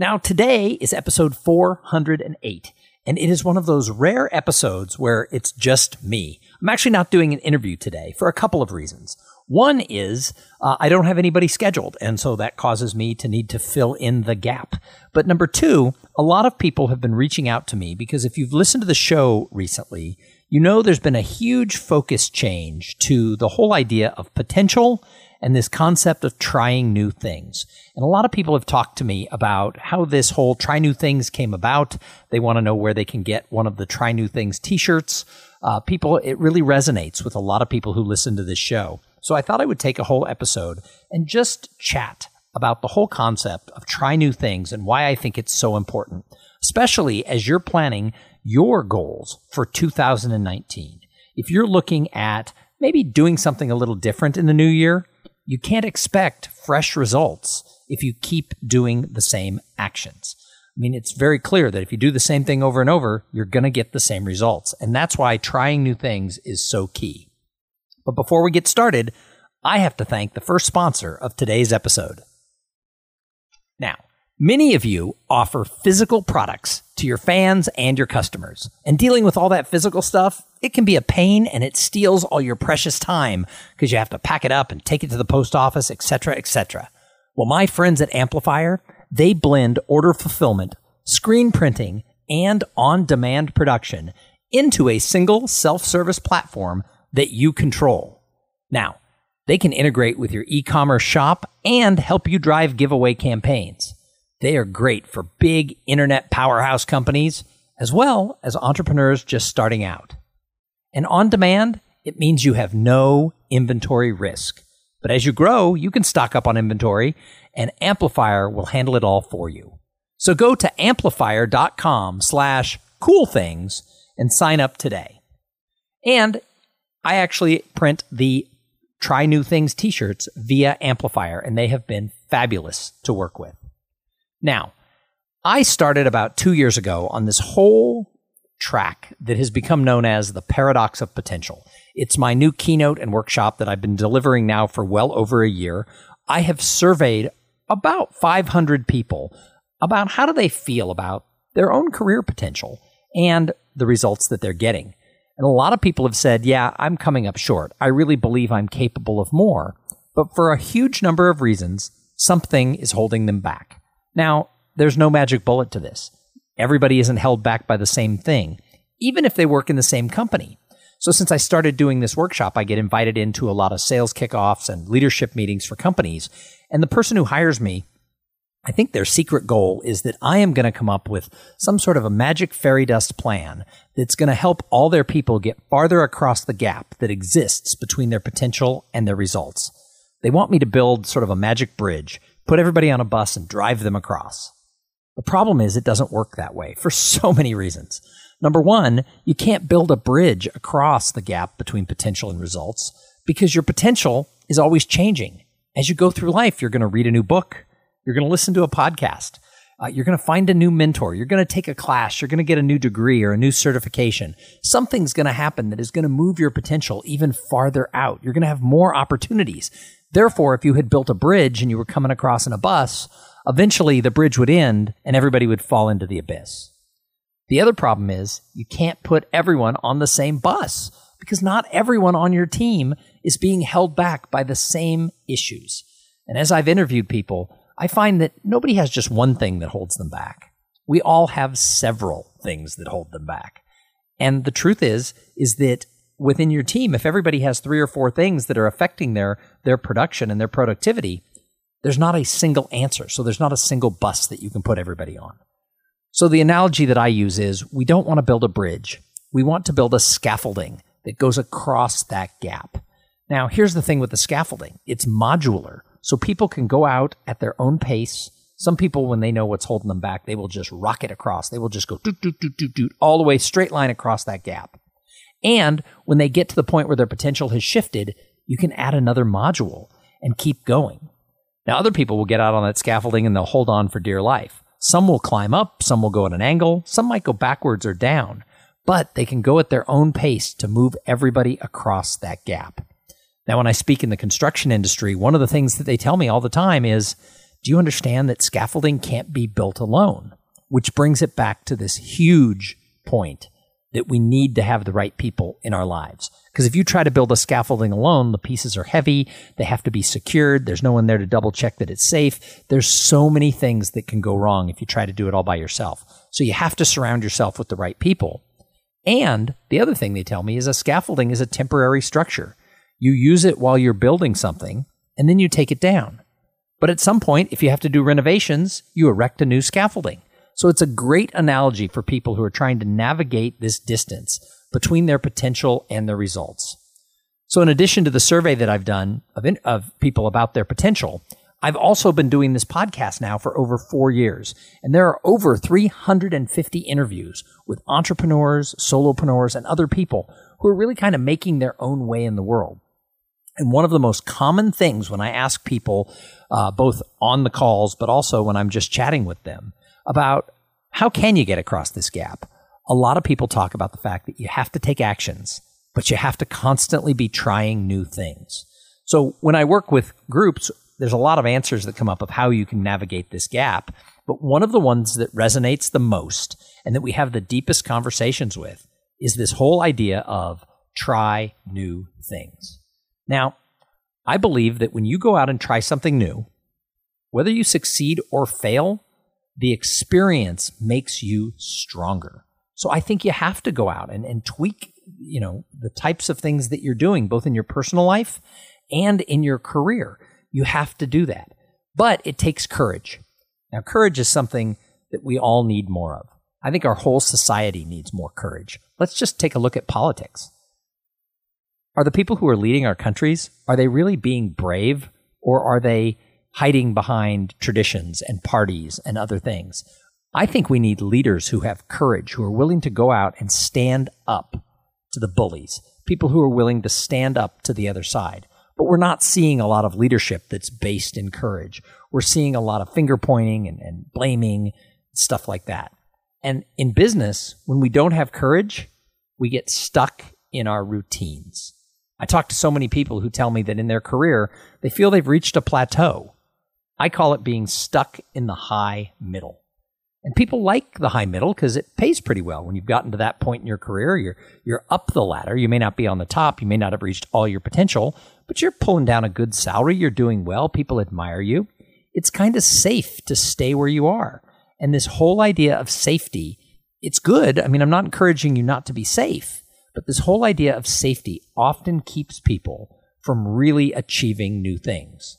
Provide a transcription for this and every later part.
Now, today is episode 408, and it is one of those rare episodes where it's just me. I'm actually not doing an interview today for a couple of reasons. One is uh, I don't have anybody scheduled, and so that causes me to need to fill in the gap. But number two, a lot of people have been reaching out to me because if you've listened to the show recently, you know there's been a huge focus change to the whole idea of potential and this concept of trying new things. And a lot of people have talked to me about how this whole try new things came about. They want to know where they can get one of the try new things t-shirts. Uh, people, it really resonates with a lot of people who listen to this show. So I thought I would take a whole episode and just chat about the whole concept of try new things and why I think it's so important, especially as you're planning your goals for 2019. If you're looking at maybe doing something a little different in the new year, you can't expect fresh results if you keep doing the same actions. I mean, it's very clear that if you do the same thing over and over, you're going to get the same results. And that's why trying new things is so key. But before we get started, I have to thank the first sponsor of today's episode. Now, Many of you offer physical products to your fans and your customers. And dealing with all that physical stuff, it can be a pain and it steals all your precious time because you have to pack it up and take it to the post office, etc., etc. Well, my friends at Amplifier, they blend order fulfillment, screen printing, and on-demand production into a single self-service platform that you control. Now, they can integrate with your e-commerce shop and help you drive giveaway campaigns. They are great for big internet powerhouse companies as well as entrepreneurs just starting out. And on demand, it means you have no inventory risk. But as you grow, you can stock up on inventory and Amplifier will handle it all for you. So go to amplifier.com slash cool things and sign up today. And I actually print the try new things t-shirts via Amplifier and they have been fabulous to work with. Now, I started about two years ago on this whole track that has become known as the paradox of potential. It's my new keynote and workshop that I've been delivering now for well over a year. I have surveyed about 500 people about how do they feel about their own career potential and the results that they're getting. And a lot of people have said, yeah, I'm coming up short. I really believe I'm capable of more. But for a huge number of reasons, something is holding them back. Now, there's no magic bullet to this. Everybody isn't held back by the same thing, even if they work in the same company. So, since I started doing this workshop, I get invited into a lot of sales kickoffs and leadership meetings for companies. And the person who hires me, I think their secret goal is that I am going to come up with some sort of a magic fairy dust plan that's going to help all their people get farther across the gap that exists between their potential and their results. They want me to build sort of a magic bridge put everybody on a bus and drive them across. The problem is it doesn't work that way for so many reasons. Number one, you can't build a bridge across the gap between potential and results because your potential is always changing. As you go through life, you're going to read a new book. You're going to listen to a podcast. Uh, you're going to find a new mentor. You're going to take a class. You're going to get a new degree or a new certification. Something's going to happen that is going to move your potential even farther out. You're going to have more opportunities. Therefore, if you had built a bridge and you were coming across in a bus, eventually the bridge would end and everybody would fall into the abyss. The other problem is you can't put everyone on the same bus because not everyone on your team is being held back by the same issues. And as I've interviewed people, I find that nobody has just one thing that holds them back. We all have several things that hold them back. And the truth is, is that within your team, if everybody has three or four things that are affecting their, their production and their productivity, there's not a single answer. So there's not a single bus that you can put everybody on. So the analogy that I use is we don't want to build a bridge. We want to build a scaffolding that goes across that gap. Now, here's the thing with the scaffolding. It's modular. So people can go out at their own pace, Some people, when they know what's holding them back, they will just rocket across. They will just go doot, doot, doot, doot, doot, all the way straight line across that gap. And when they get to the point where their potential has shifted, you can add another module and keep going. Now, other people will get out on that scaffolding and they'll hold on for dear life. Some will climb up, some will go at an angle, some might go backwards or down, but they can go at their own pace to move everybody across that gap. Now, when I speak in the construction industry, one of the things that they tell me all the time is do you understand that scaffolding can't be built alone? Which brings it back to this huge point that we need to have the right people in our lives. Because if you try to build a scaffolding alone, the pieces are heavy, they have to be secured, there's no one there to double check that it's safe. There's so many things that can go wrong if you try to do it all by yourself. So you have to surround yourself with the right people. And the other thing they tell me is a scaffolding is a temporary structure. You use it while you're building something, and then you take it down. But at some point, if you have to do renovations, you erect a new scaffolding. So it's a great analogy for people who are trying to navigate this distance between their potential and their results. So in addition to the survey that I've done of, in, of people about their potential, I've also been doing this podcast now for over four years, and there are over 350 interviews with entrepreneurs, solopreneurs, and other people who are really kind of making their own way in the world. And one of the most common things when I ask people, uh, both on the calls, but also when I'm just chatting with them about how can you get across this gap? A lot of people talk about the fact that you have to take actions, but you have to constantly be trying new things. So when I work with groups, there's a lot of answers that come up of how you can navigate this gap. But one of the ones that resonates the most and that we have the deepest conversations with is this whole idea of try new things. Now, I believe that when you go out and try something new, whether you succeed or fail, the experience makes you stronger. So I think you have to go out and, and tweak, you know, the types of things that you're doing, both in your personal life and in your career. You have to do that. But it takes courage. Now, courage is something that we all need more of. I think our whole society needs more courage. Let's just take a look at politics. Are the people who are leading our countries, are they really being brave or are they hiding behind traditions and parties and other things? I think we need leaders who have courage, who are willing to go out and stand up to the bullies, people who are willing to stand up to the other side. But we're not seeing a lot of leadership that's based in courage. We're seeing a lot of finger pointing and, and blaming, stuff like that. And in business, when we don't have courage, we get stuck in our routines. I talk to so many people who tell me that in their career, they feel they've reached a plateau. I call it being stuck in the high middle. And people like the high middle because it pays pretty well. When you've gotten to that point in your career, you're, you're up the ladder. You may not be on the top. You may not have reached all your potential, but you're pulling down a good salary. You're doing well. People admire you. It's kind of safe to stay where you are. And this whole idea of safety, it's good. I mean, I'm not encouraging you not to be safe, but this whole idea of safety often keeps people from really achieving new things.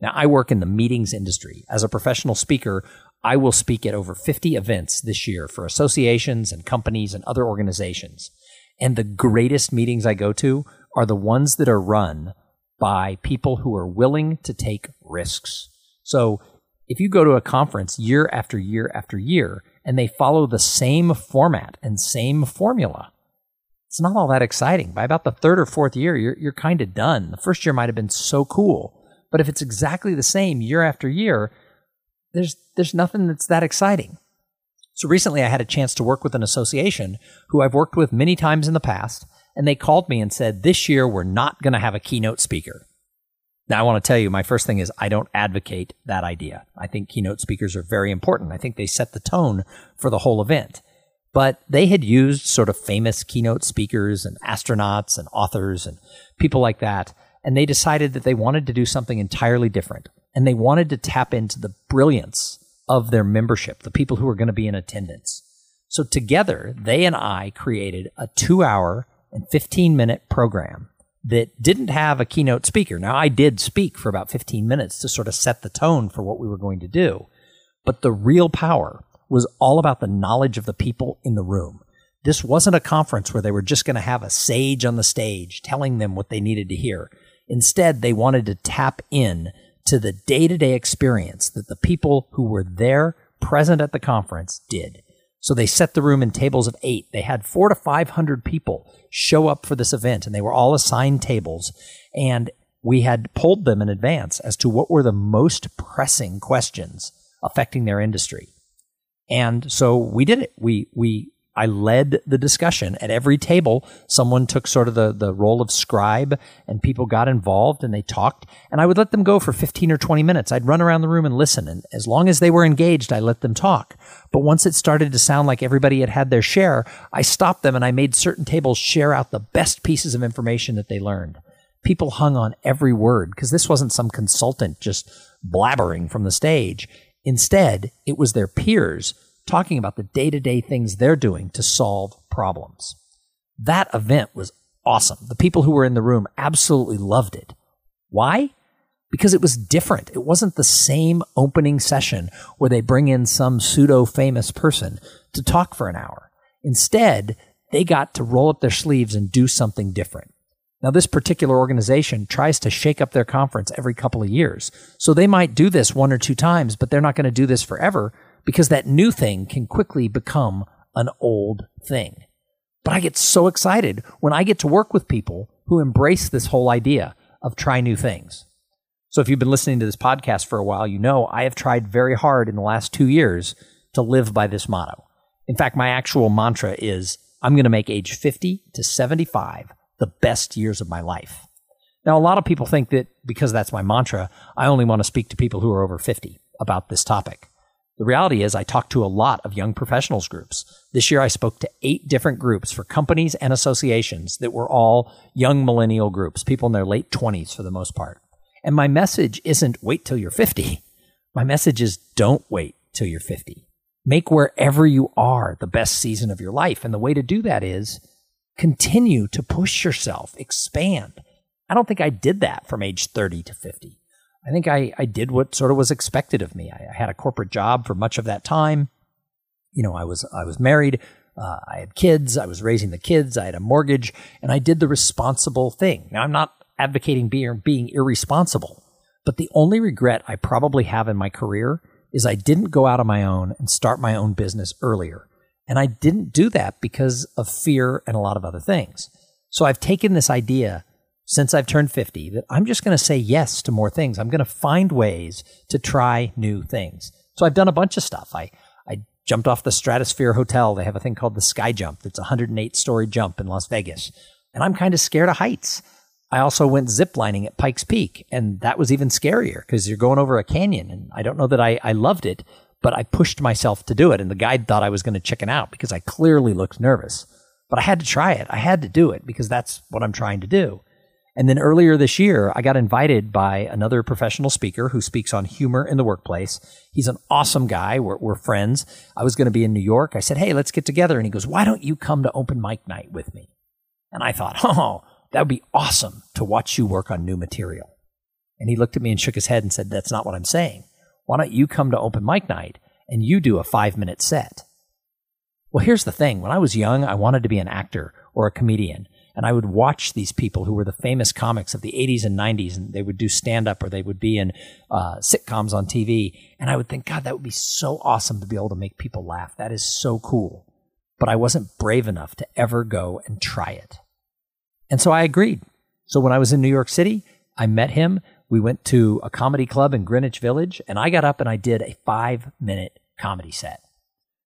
Now, I work in the meetings industry. As a professional speaker, I will speak at over 50 events this year for associations and companies and other organizations. And the greatest meetings I go to are the ones that are run by people who are willing to take risks. So if you go to a conference year after year after year and they follow the same format and same formula, it's not all that exciting. By about the third or fourth year, you're, you're kind of done. The first year might have been so cool. But if it's exactly the same year after year, there's, there's nothing that's that exciting. So recently I had a chance to work with an association who I've worked with many times in the past, and they called me and said, This year we're not going to have a keynote speaker. Now, I want to tell you, my first thing is I don't advocate that idea. I think keynote speakers are very important. I think they set the tone for the whole event. But they had used sort of famous keynote speakers and astronauts and authors and people like that. And they decided that they wanted to do something entirely different. And they wanted to tap into the brilliance of their membership, the people who were going to be in attendance. So together, they and I created a two hour and 15 minute program that didn't have a keynote speaker. Now, I did speak for about 15 minutes to sort of set the tone for what we were going to do. But the real power was all about the knowledge of the people in the room. This wasn't a conference where they were just going to have a sage on the stage telling them what they needed to hear. Instead, they wanted to tap in to the day to day experience that the people who were there present at the conference did. So they set the room in tables of eight. They had four to 500 people show up for this event and they were all assigned tables. And we had polled them in advance as to what were the most pressing questions affecting their industry. And so we did it. We, we I led the discussion at every table. Someone took sort of the, the role of scribe and people got involved and they talked and I would let them go for 15 or 20 minutes. I'd run around the room and listen. And as long as they were engaged, I let them talk. But once it started to sound like everybody had had their share, I stopped them and I made certain tables share out the best pieces of information that they learned. People hung on every word because this wasn't some consultant just blabbering from the stage. Instead, it was their peers talking about the day to day things they're doing to solve problems. That event was awesome. The people who were in the room absolutely loved it. Why? Because it was different. It wasn't the same opening session where they bring in some pseudo famous person to talk for an hour. Instead, they got to roll up their sleeves and do something different. Now, this particular organization tries to shake up their conference every couple of years. So they might do this one or two times, but they're not going to do this forever because that new thing can quickly become an old thing. But I get so excited when I get to work with people who embrace this whole idea of try new things. So if you've been listening to this podcast for a while, you know I have tried very hard in the last two years to live by this motto. In fact, my actual mantra is I'm going to make age 50 to 75 the best years of my life. Now, a lot of people think that because that's my mantra, I only want to speak to people who are over 50 about this topic. The reality is, I talked to a lot of young professionals groups. This year, I spoke to eight different groups for companies and associations that were all young millennial groups, people in their late 20s for the most part. And my message isn't wait till you're 50. My message is don't wait till you're 50. Make wherever you are the best season of your life. And the way to do that is continue to push yourself, expand. I don't think I did that from age 30 to 50. I think I, I did what sort of was expected of me. I, I had a corporate job for much of that time. You know, I was I was married. Uh, I had kids. I was raising the kids. I had a mortgage, and I did the responsible thing. Now, I'm not advocating being being irresponsible, but the only regret I probably have in my career is I didn't go out on my own and start my own business earlier. And I didn't do that because of fear and a lot of other things. So I've taken this idea since I've turned 50 that I'm just going to say yes to more things. I'm going to find ways to try new things. So I've done a bunch of stuff. I, I jumped off the Stratosphere Hotel. They have a thing called the Sky Jump. It's a 108 story jump in Las Vegas. And I'm kind of scared of heights. I also went ziplining at Pikes Peak, and that was even scarier because you're going over a canyon. And I don't know that I, I loved it, but I pushed myself to do it. And the guide thought I was going to chicken out because I clearly looked nervous. But I had to try it. I had to do it because that's what I'm trying to do. And then earlier this year, I got invited by another professional speaker who speaks on humor in the workplace. He's an awesome guy. We're, we're friends. I was going to be in New York. I said, Hey, let's get together. And he goes, Why don't you come to open mic night with me? And I thought, Oh, that would be awesome to watch you work on new material. And he looked at me and shook his head and said, That's not what I'm saying. Why don't you come to open mic night and you do a five minute set? Well, here's the thing. When I was young, I wanted to be an actor or a comedian and I would watch these people who were the famous comics of the 80s and 90s, and they would do stand up or they would be in uh, sitcoms on TV. And I would think, God, that would be so awesome to be able to make people laugh. That is so cool. But I wasn't brave enough to ever go and try it. And so I agreed. So when I was in New York City, I met him. We went to a comedy club in Greenwich Village, and I got up and I did a five minute comedy set.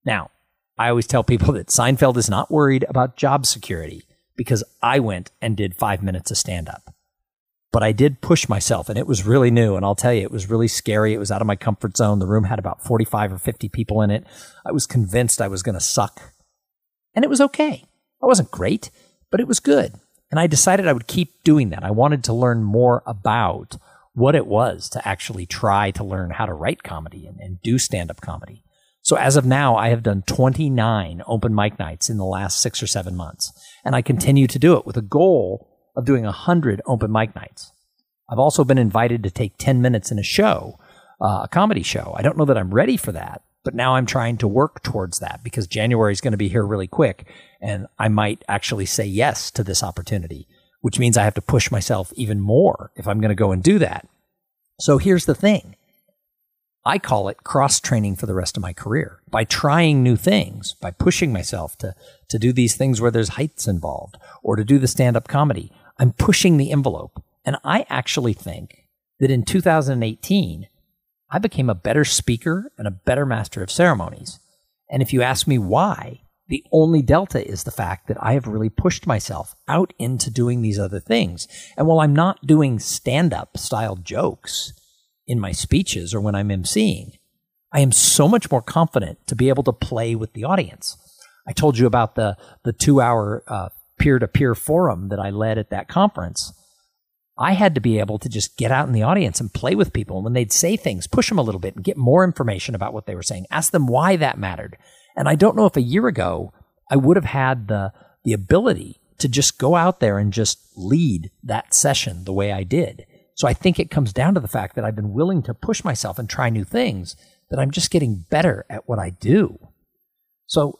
Now, I always tell people that Seinfeld is not worried about job security because I went and did five minutes of stand up. But I did push myself and it was really new. And I'll tell you, it was really scary. It was out of my comfort zone. The room had about 45 or 50 people in it. I was convinced I was going to suck. And it was okay. I wasn't great, but it was good. And I decided I would keep doing that. I wanted to learn more about what it was to actually try to learn how to write comedy and, and do stand up comedy. So as of now, I have done 29 open mic nights in the last six or seven months. And I continue to do it with a goal of doing 100 open mic nights. I've also been invited to take 10 minutes in a show, uh, a comedy show. I don't know that I'm ready for that, but now I'm trying to work towards that because January is going to be here really quick. And I might actually say yes to this opportunity, which means I have to push myself even more if I'm going to go and do that. So here's the thing I call it cross training for the rest of my career by trying new things, by pushing myself to, to do these things where there's heights involved or to do the stand up comedy. I'm pushing the envelope. And I actually think that in 2018, I became a better speaker and a better master of ceremonies. And if you ask me why, the only delta is the fact that I have really pushed myself out into doing these other things. And while I'm not doing stand up style jokes in my speeches or when I'm emceeing, I am so much more confident to be able to play with the audience. I told you about the, the two hour uh, peer to peer forum that I led at that conference. I had to be able to just get out in the audience and play with people. And when they'd say things, push them a little bit and get more information about what they were saying, ask them why that mattered. And I don't know if a year ago I would have had the, the ability to just go out there and just lead that session the way I did. So I think it comes down to the fact that I've been willing to push myself and try new things, that I'm just getting better at what I do. So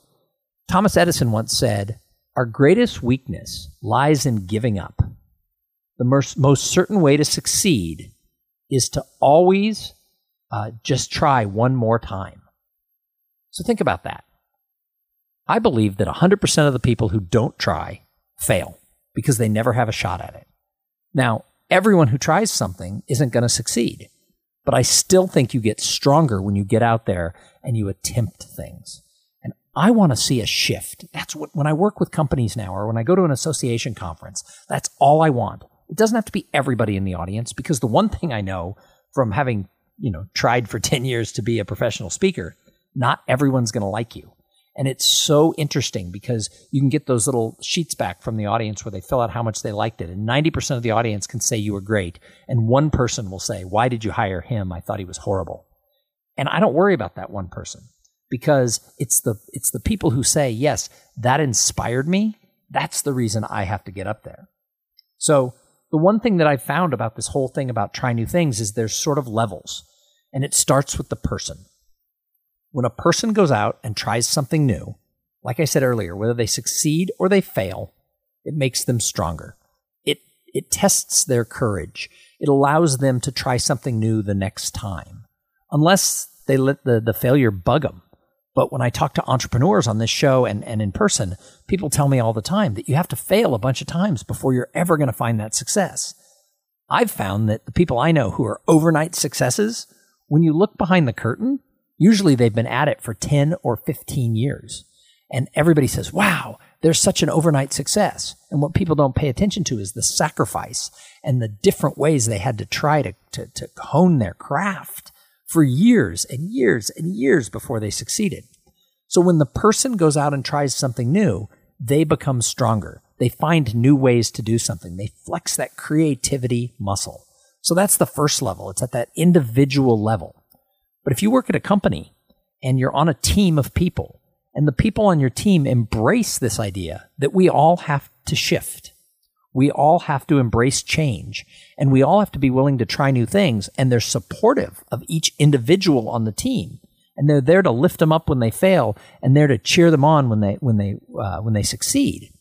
Thomas Edison once said, Our greatest weakness lies in giving up. The most, certain way to succeed is to always uh, just try one more time. So think about that. I believe that 100% of the people who don't try fail because they never have a shot at it. Now, everyone who tries something isn't going to succeed, but I still think you get stronger when you get out there and you attempt things. And I want to see a shift. That's what, when I work with companies now or when I go to an association conference, that's all I want. It doesn't have to be everybody in the audience because the one thing I know from having, you know, tried for 10 years to be a professional speaker, not everyone's going to like you. And it's so interesting because you can get those little sheets back from the audience where they fill out how much they liked it. And 90% of the audience can say you were great. And one person will say, Why did you hire him? I thought he was horrible. And I don't worry about that one person because it's the, it's the people who say, Yes, that inspired me. That's the reason I have to get up there. So the one thing that I've found about this whole thing about try new things is there's sort of levels. And it starts with the person when a person goes out and tries something new, like I said earlier, whether they succeed or they fail, it makes them stronger. It, it tests their courage. It allows them to try something new the next time, unless they let the, the failure bug them. But when I talk to entrepreneurs on this show and, and in person, people tell me all the time that you have to fail a bunch of times before you're ever going to find that success. I've found that the people I know who are overnight successes, when you look behind the curtain, Usually they've been at it for 10 or 15 years. And everybody says, wow, there's such an overnight success. And what people don't pay attention to is the sacrifice and the different ways they had to try to, to, to hone their craft for years and years and years before they succeeded. So when the person goes out and tries something new, they become stronger. They find new ways to do something. They flex that creativity muscle. So that's the first level. It's at that individual level. But if you work at a company and you're on a team of people, and the people on your team embrace this idea that we all have to shift, we all have to embrace change, and we all have to be willing to try new things, and they're supportive of each individual on the team. And they're there to lift them up when they fail, and there to cheer them on when they when they uh, when they succeed.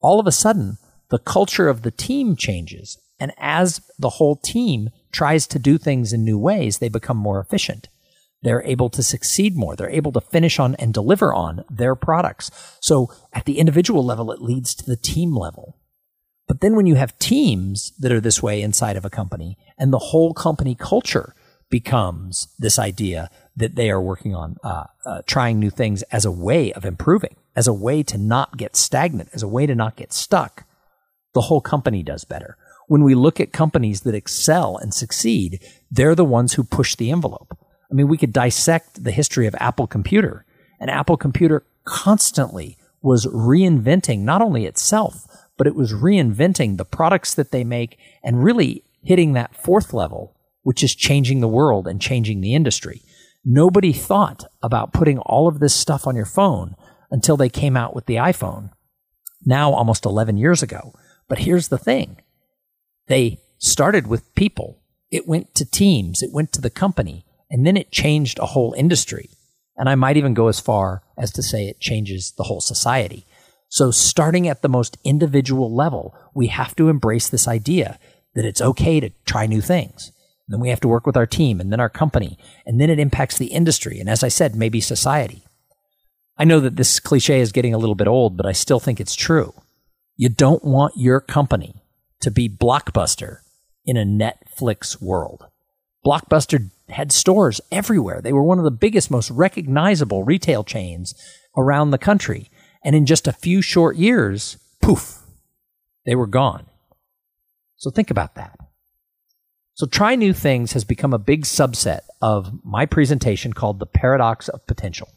All of a sudden, the culture of the team changes, and as the whole team tries to do things in new ways, they become more efficient they're able to succeed more. They're able to finish on and deliver on their products. So at the individual level, it leads to the team level. But then when you have teams that are this way inside of a company and the whole company culture becomes this idea that they are working on uh, uh, trying new things as a way of improving, as a way to not get stagnant, as a way to not get stuck, the whole company does better. When we look at companies that excel and succeed, they're the ones who push the envelope. I mean, we could dissect the history of Apple Computer. And Apple Computer constantly was reinventing not only itself, but it was reinventing the products that they make and really hitting that fourth level, which is changing the world and changing the industry. Nobody thought about putting all of this stuff on your phone until they came out with the iPhone, now almost 11 years ago. But here's the thing they started with people, it went to teams, it went to the company, and then it changed a whole industry. And I might even go as far as to say it changes the whole society. So, starting at the most individual level, we have to embrace this idea that it's okay to try new things. Then we have to work with our team and then our company. And then it impacts the industry. And as I said, maybe society. I know that this cliche is getting a little bit old, but I still think it's true. You don't want your company to be Blockbuster in a Netflix world. Blockbuster had stores everywhere. They were one of the biggest, most recognizable retail chains around the country. And in just a few short years, poof, they were gone. So think about that. So try new things has become a big subset of my presentation called the paradox of potential.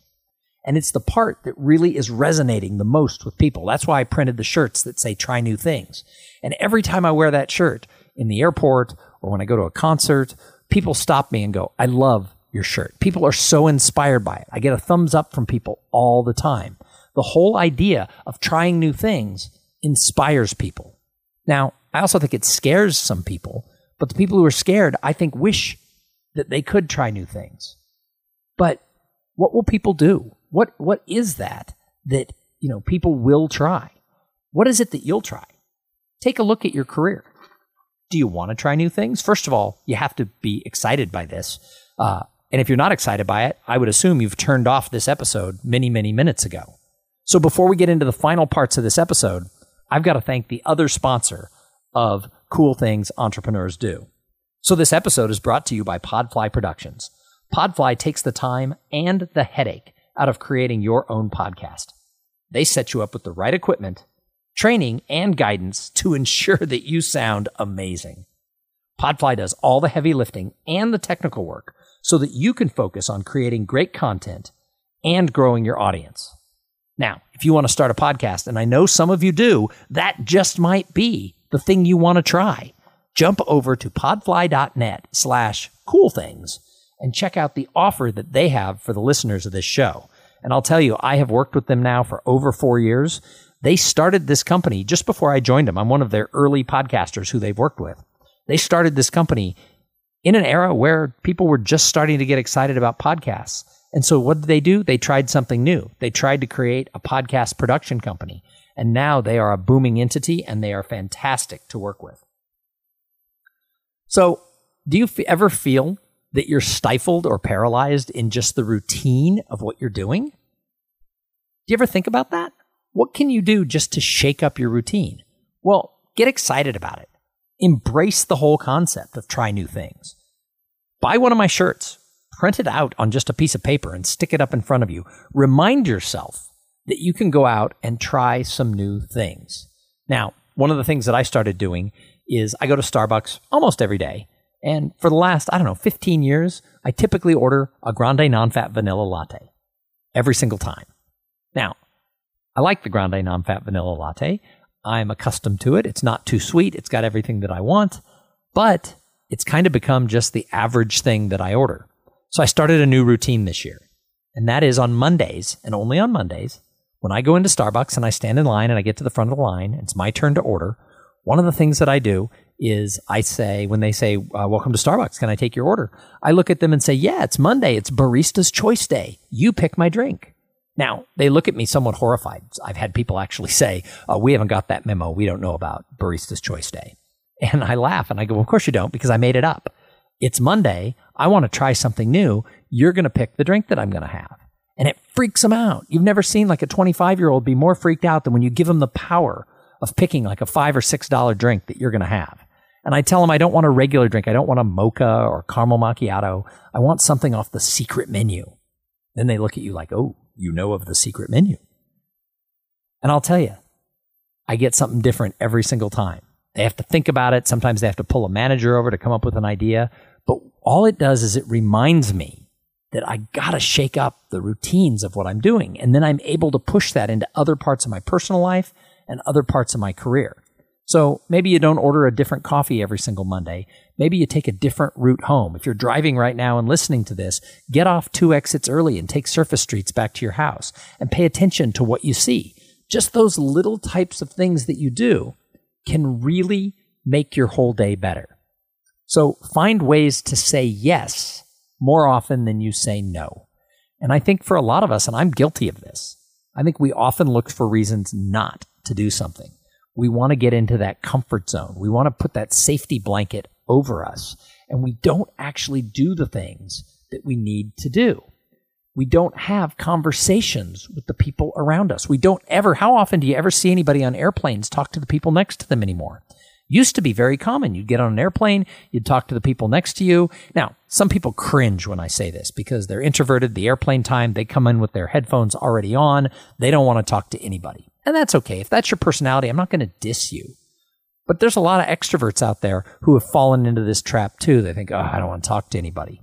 And it's the part that really is resonating the most with people. That's why I printed the shirts that say try new things. And every time I wear that shirt in the airport or when I go to a concert, people stop me and go, I love your shirt. People are so inspired by it. I get a thumbs up from people all the time. The whole idea of trying new things inspires people. Now, I also think it scares some people, but the people who are scared, I think, wish that they could try new things. But what will people do? What what is that that you know people will try? What is it that you'll try? Take a look at your career. Do you want to try new things? First of all, you have to be excited by this. Uh, and if you're not excited by it, I would assume you've turned off this episode many, many minutes ago. So before we get into the final parts of this episode, I've got to thank the other sponsor of Cool Things Entrepreneurs Do. So this episode is brought to you by Podfly Productions. Podfly takes the time and the headache out of creating your own podcast. They set you up with the right equipment, training, and guidance to ensure that you sound amazing. Podfly does all the heavy lifting and the technical work so that you can focus on creating great content and growing your audience. Now, if you want to start a podcast, and I know some of you do, that just might be the thing you want to try. Jump over to podfly.net slash cool things and check out the offer that they have for the listeners of this show. And I'll tell you, I have worked with them now for over four years. They started this company just before I joined them. I'm one of their early podcasters who they've worked with. They started this company in an era where people were just starting to get excited about podcasts. And so what did they do? They tried something new. They tried to create a podcast production company. And now they are a booming entity and they are fantastic to work with. So, do you f- ever feel that you're stifled or paralyzed in just the routine of what you're doing? Do you ever think about that? What can you do just to shake up your routine? Well, get excited about it. Embrace the whole concept of try new things. Buy one of my shirts, print it out on just a piece of paper and stick it up in front of you. Remind yourself that you can go out and try some new things. Now, one of the things that I started doing is I go to Starbucks almost every day and for the last, I don't know, 15 years, I typically order a grande non fat vanilla latte every single time. Now, I like the grande non fat vanilla latte. I'm accustomed to it. It's not too sweet. It's got everything that I want, but it's kind of become just the average thing that I order. So I started a new routine this year. And that is on Mondays and only on Mondays. When I go into Starbucks and I stand in line and I get to the front of the line, it's my turn to order. One of the things that I do is I say, when they say, uh, Welcome to Starbucks, can I take your order? I look at them and say, Yeah, it's Monday. It's Barista's Choice Day. You pick my drink. Now, they look at me somewhat horrified. I've had people actually say, oh, We haven't got that memo. We don't know about Barista's Choice Day. And I laugh and I go, well, Of course you don't, because I made it up. It's Monday. I want to try something new. You're going to pick the drink that I'm going to have. And it freaks them out. You've never seen like a 25 year old be more freaked out than when you give them the power of picking like a five or six dollar drink that you're going to have. And I tell them I don't want a regular drink. I don't want a mocha or caramel macchiato. I want something off the secret menu. Then they look at you like, oh, you know of the secret menu. And I'll tell you, I get something different every single time. They have to think about it. Sometimes they have to pull a manager over to come up with an idea. But all it does is it reminds me that I got to shake up the routines of what I'm doing. And then I'm able to push that into other parts of my personal life and other parts of my career. So maybe you don't order a different coffee every single Monday. Maybe you take a different route home. If you're driving right now and listening to this, get off two exits early and take surface streets back to your house and pay attention to what you see. Just those little types of things that you do can really make your whole day better. So find ways to say yes more often than you say no. And I think for a lot of us, and I'm guilty of this, I think we often look for reasons not to do something we want to get into that comfort zone. We want to put that safety blanket over us. and we don't actually do the things that we need to do. We don't have conversations with the people around us. We don't ever, how often do you ever see anybody on airplanes talk to the people next to them anymore? Used to be very common. You'd get on an airplane, you'd talk to the people next to you. Now, some people cringe when I say this because they're introverted, the airplane time, they come in with their headphones already on. They don't want to talk to anybody. And that's okay. If that's your personality, I'm not going to diss you. But there's a lot of extroverts out there who have fallen into this trap too. They think, oh, I don't want to talk to anybody.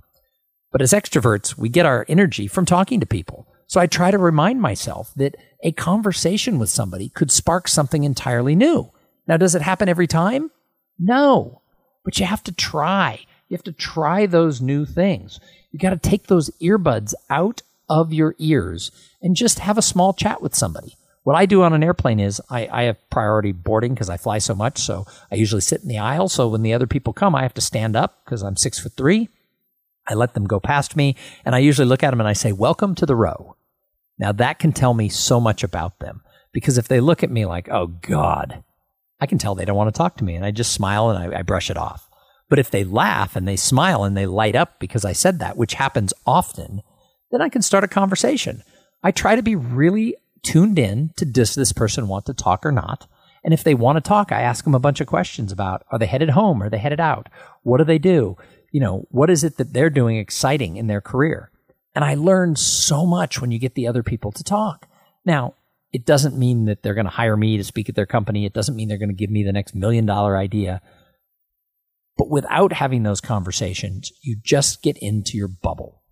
But as extroverts, we get our energy from talking to people. So I try to remind myself that a conversation with somebody could spark something entirely new. Now, does it happen every time? No. But you have to try. You have to try those new things. You got to take those earbuds out of your ears and just have a small chat with somebody. What I do on an airplane is I, I have priority boarding because I fly so much. So I usually sit in the aisle. So when the other people come, I have to stand up because I'm six foot three. I let them go past me, and I usually look at them and I say, Welcome to the row. Now, that can tell me so much about them because if they look at me like, Oh, God, I can tell they don't want to talk to me, and I just smile and I, I brush it off. But if they laugh and they smile and they light up because I said that, which happens often, then I can start a conversation. I try to be really tuned in to does this person want to talk or not. And if they want to talk, I ask them a bunch of questions about are they headed home? Are they headed out? What do they do? you know, what is it that they're doing exciting in their career? And I learn so much when you get the other people to talk. Now, it doesn't mean that they're going to hire me to speak at their company. It doesn't mean they're going to give me the next million dollar idea. But without having those conversations, you just get into your bubble.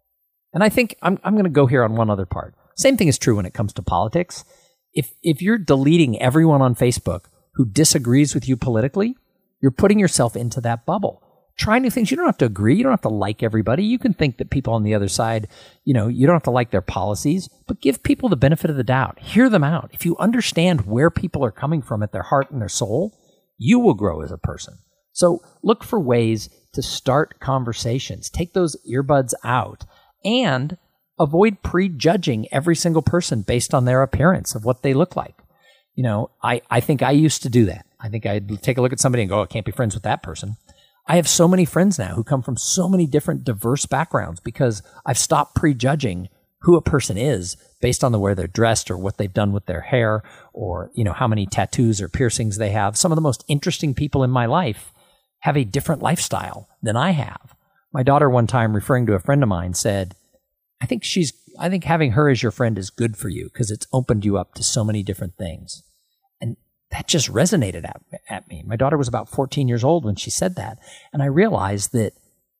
And I think I'm, I'm going to go here on one other part. Same thing is true when it comes to politics. If, if you're deleting everyone on Facebook who disagrees with you politically, you're putting yourself into that bubble try new things. You don't have to agree. You don't have to like everybody. You can think that people on the other side, you know, you don't have to like their policies, but give people the benefit of the doubt. Hear them out. If you understand where people are coming from at their heart and their soul, you will grow as a person. So look for ways to start conversations. Take those earbuds out and avoid prejudging every single person based on their appearance of what they look like. You know, I, I think I used to do that. I think I'd take a look at somebody and go, oh, I can't be friends with that person. I have so many friends now who come from so many different diverse backgrounds because I've stopped prejudging who a person is based on the way they're dressed or what they've done with their hair or you know how many tattoos or piercings they have. Some of the most interesting people in my life have a different lifestyle than I have. My daughter one time referring to a friend of mine said, "I think she's I think having her as your friend is good for you because it's opened you up to so many different things." And that just resonated at, at me. My daughter was about 14 years old when she said that. And I realized that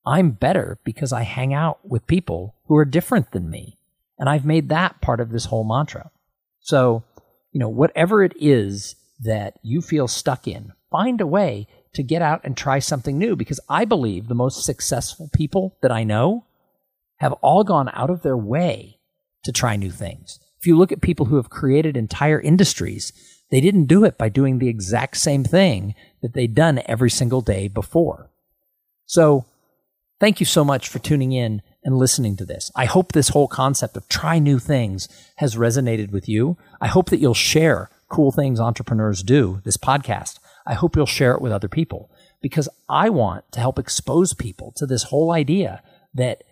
I'm better because I hang out with people who are different than me. And I've made that part of this whole mantra. So, you know, whatever it is that you feel stuck in, find a way to get out and try something new because I believe the most successful people that I know have all gone out of their way to try new things. If you look at people who have created entire industries, they didn't do it by doing the exact same thing that they'd done every single day before. So, thank you so much for tuning in and listening to this. I hope this whole concept of try new things has resonated with you. I hope that you'll share cool things entrepreneurs do, this podcast. I hope you'll share it with other people because I want to help expose people to this whole idea that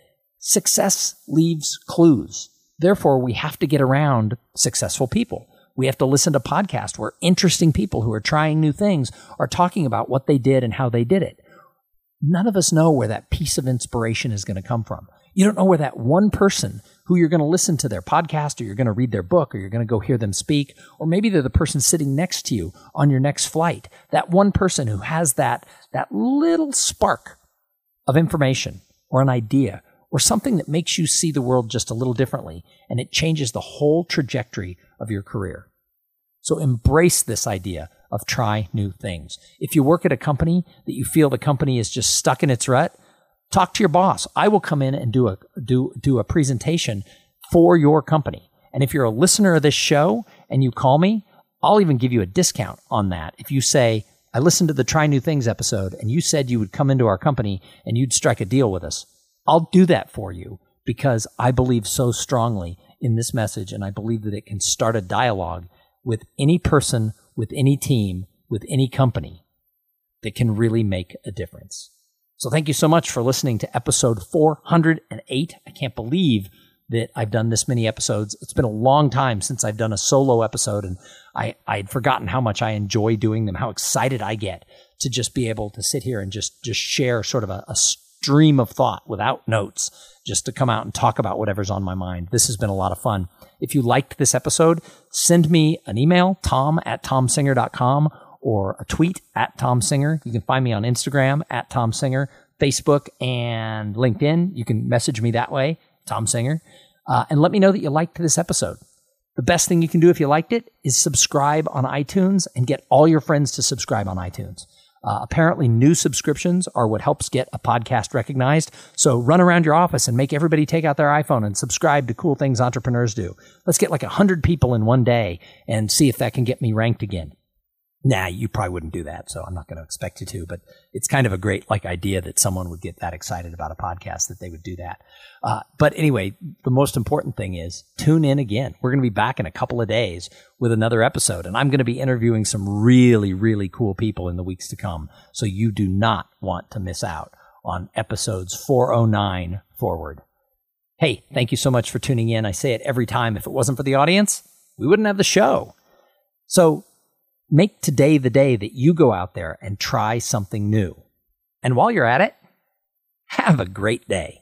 success leaves clues. Therefore, we have to get around successful people. We have to listen to podcasts where interesting people who are trying new things are talking about what they did and how they did it. None of us know where that piece of inspiration is going to come from. You don't know where that one person who you're going to listen to their podcast or you're going to read their book or you're going to go hear them speak, or maybe they're the person sitting next to you on your next flight. That one person who has that, that little spark of information or an idea or something that makes you see the world just a little differently and it changes the whole trajectory of your career. So embrace this idea of try new things. If you work at a company that you feel the company is just stuck in its rut, talk to your boss. I will come in and do a do do a presentation for your company. And if you're a listener of this show and you call me, I'll even give you a discount on that. If you say, I listened to the Try New Things episode and you said you would come into our company and you'd strike a deal with us, I'll do that for you because I believe so strongly in this message, and I believe that it can start a dialogue with any person, with any team, with any company that can really make a difference. So thank you so much for listening to episode 408. I can't believe that I've done this many episodes. It's been a long time since I've done a solo episode, and I, I'd forgotten how much I enjoy doing them, how excited I get to just be able to sit here and just, just share sort of a, a stream of thought without notes, just to come out and talk about whatever's on my mind. This has been a lot of fun. If you liked this episode, send me an email, tom at thomsinger.com or a tweet at Thom Singer. You can find me on Instagram at Thom Singer, Facebook, and LinkedIn. You can message me that way, Thom Singer, uh, and let me know that you liked this episode. The best thing you can do if you liked it is subscribe on iTunes and get all your friends to subscribe on iTunes. Uh, apparently, new subscriptions are what helps get a podcast recognized. So run around your office and make everybody take out their iPhone and subscribe to Cool Things Entrepreneurs Do. Let's get like 100 people in one day and see if that can get me ranked again nah, you probably wouldn't do that. So I'm not going to expect you to, but it's kind of a great like idea that someone would get that excited about a podcast that they would do that. Uh, but anyway, the most important thing is tune in again. We're going to be back in a couple of days with another episode and I'm going to be interviewing some really, really cool people in the weeks to come. So you do not want to miss out on episodes 409 forward. Hey, thank you so much for tuning in. I say it every time. If it wasn't for the audience, we wouldn't have the show. So Make today the day that you go out there and try something new. And while you're at it, have a great day.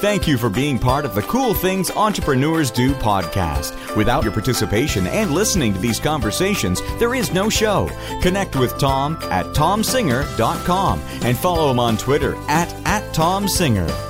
Thank you for being part of the Cool Things Entrepreneurs Do podcast. Without your participation and listening to these conversations, there is no show. Connect with Thom at thomsinger.com and follow him on Twitter at, at thomsinger.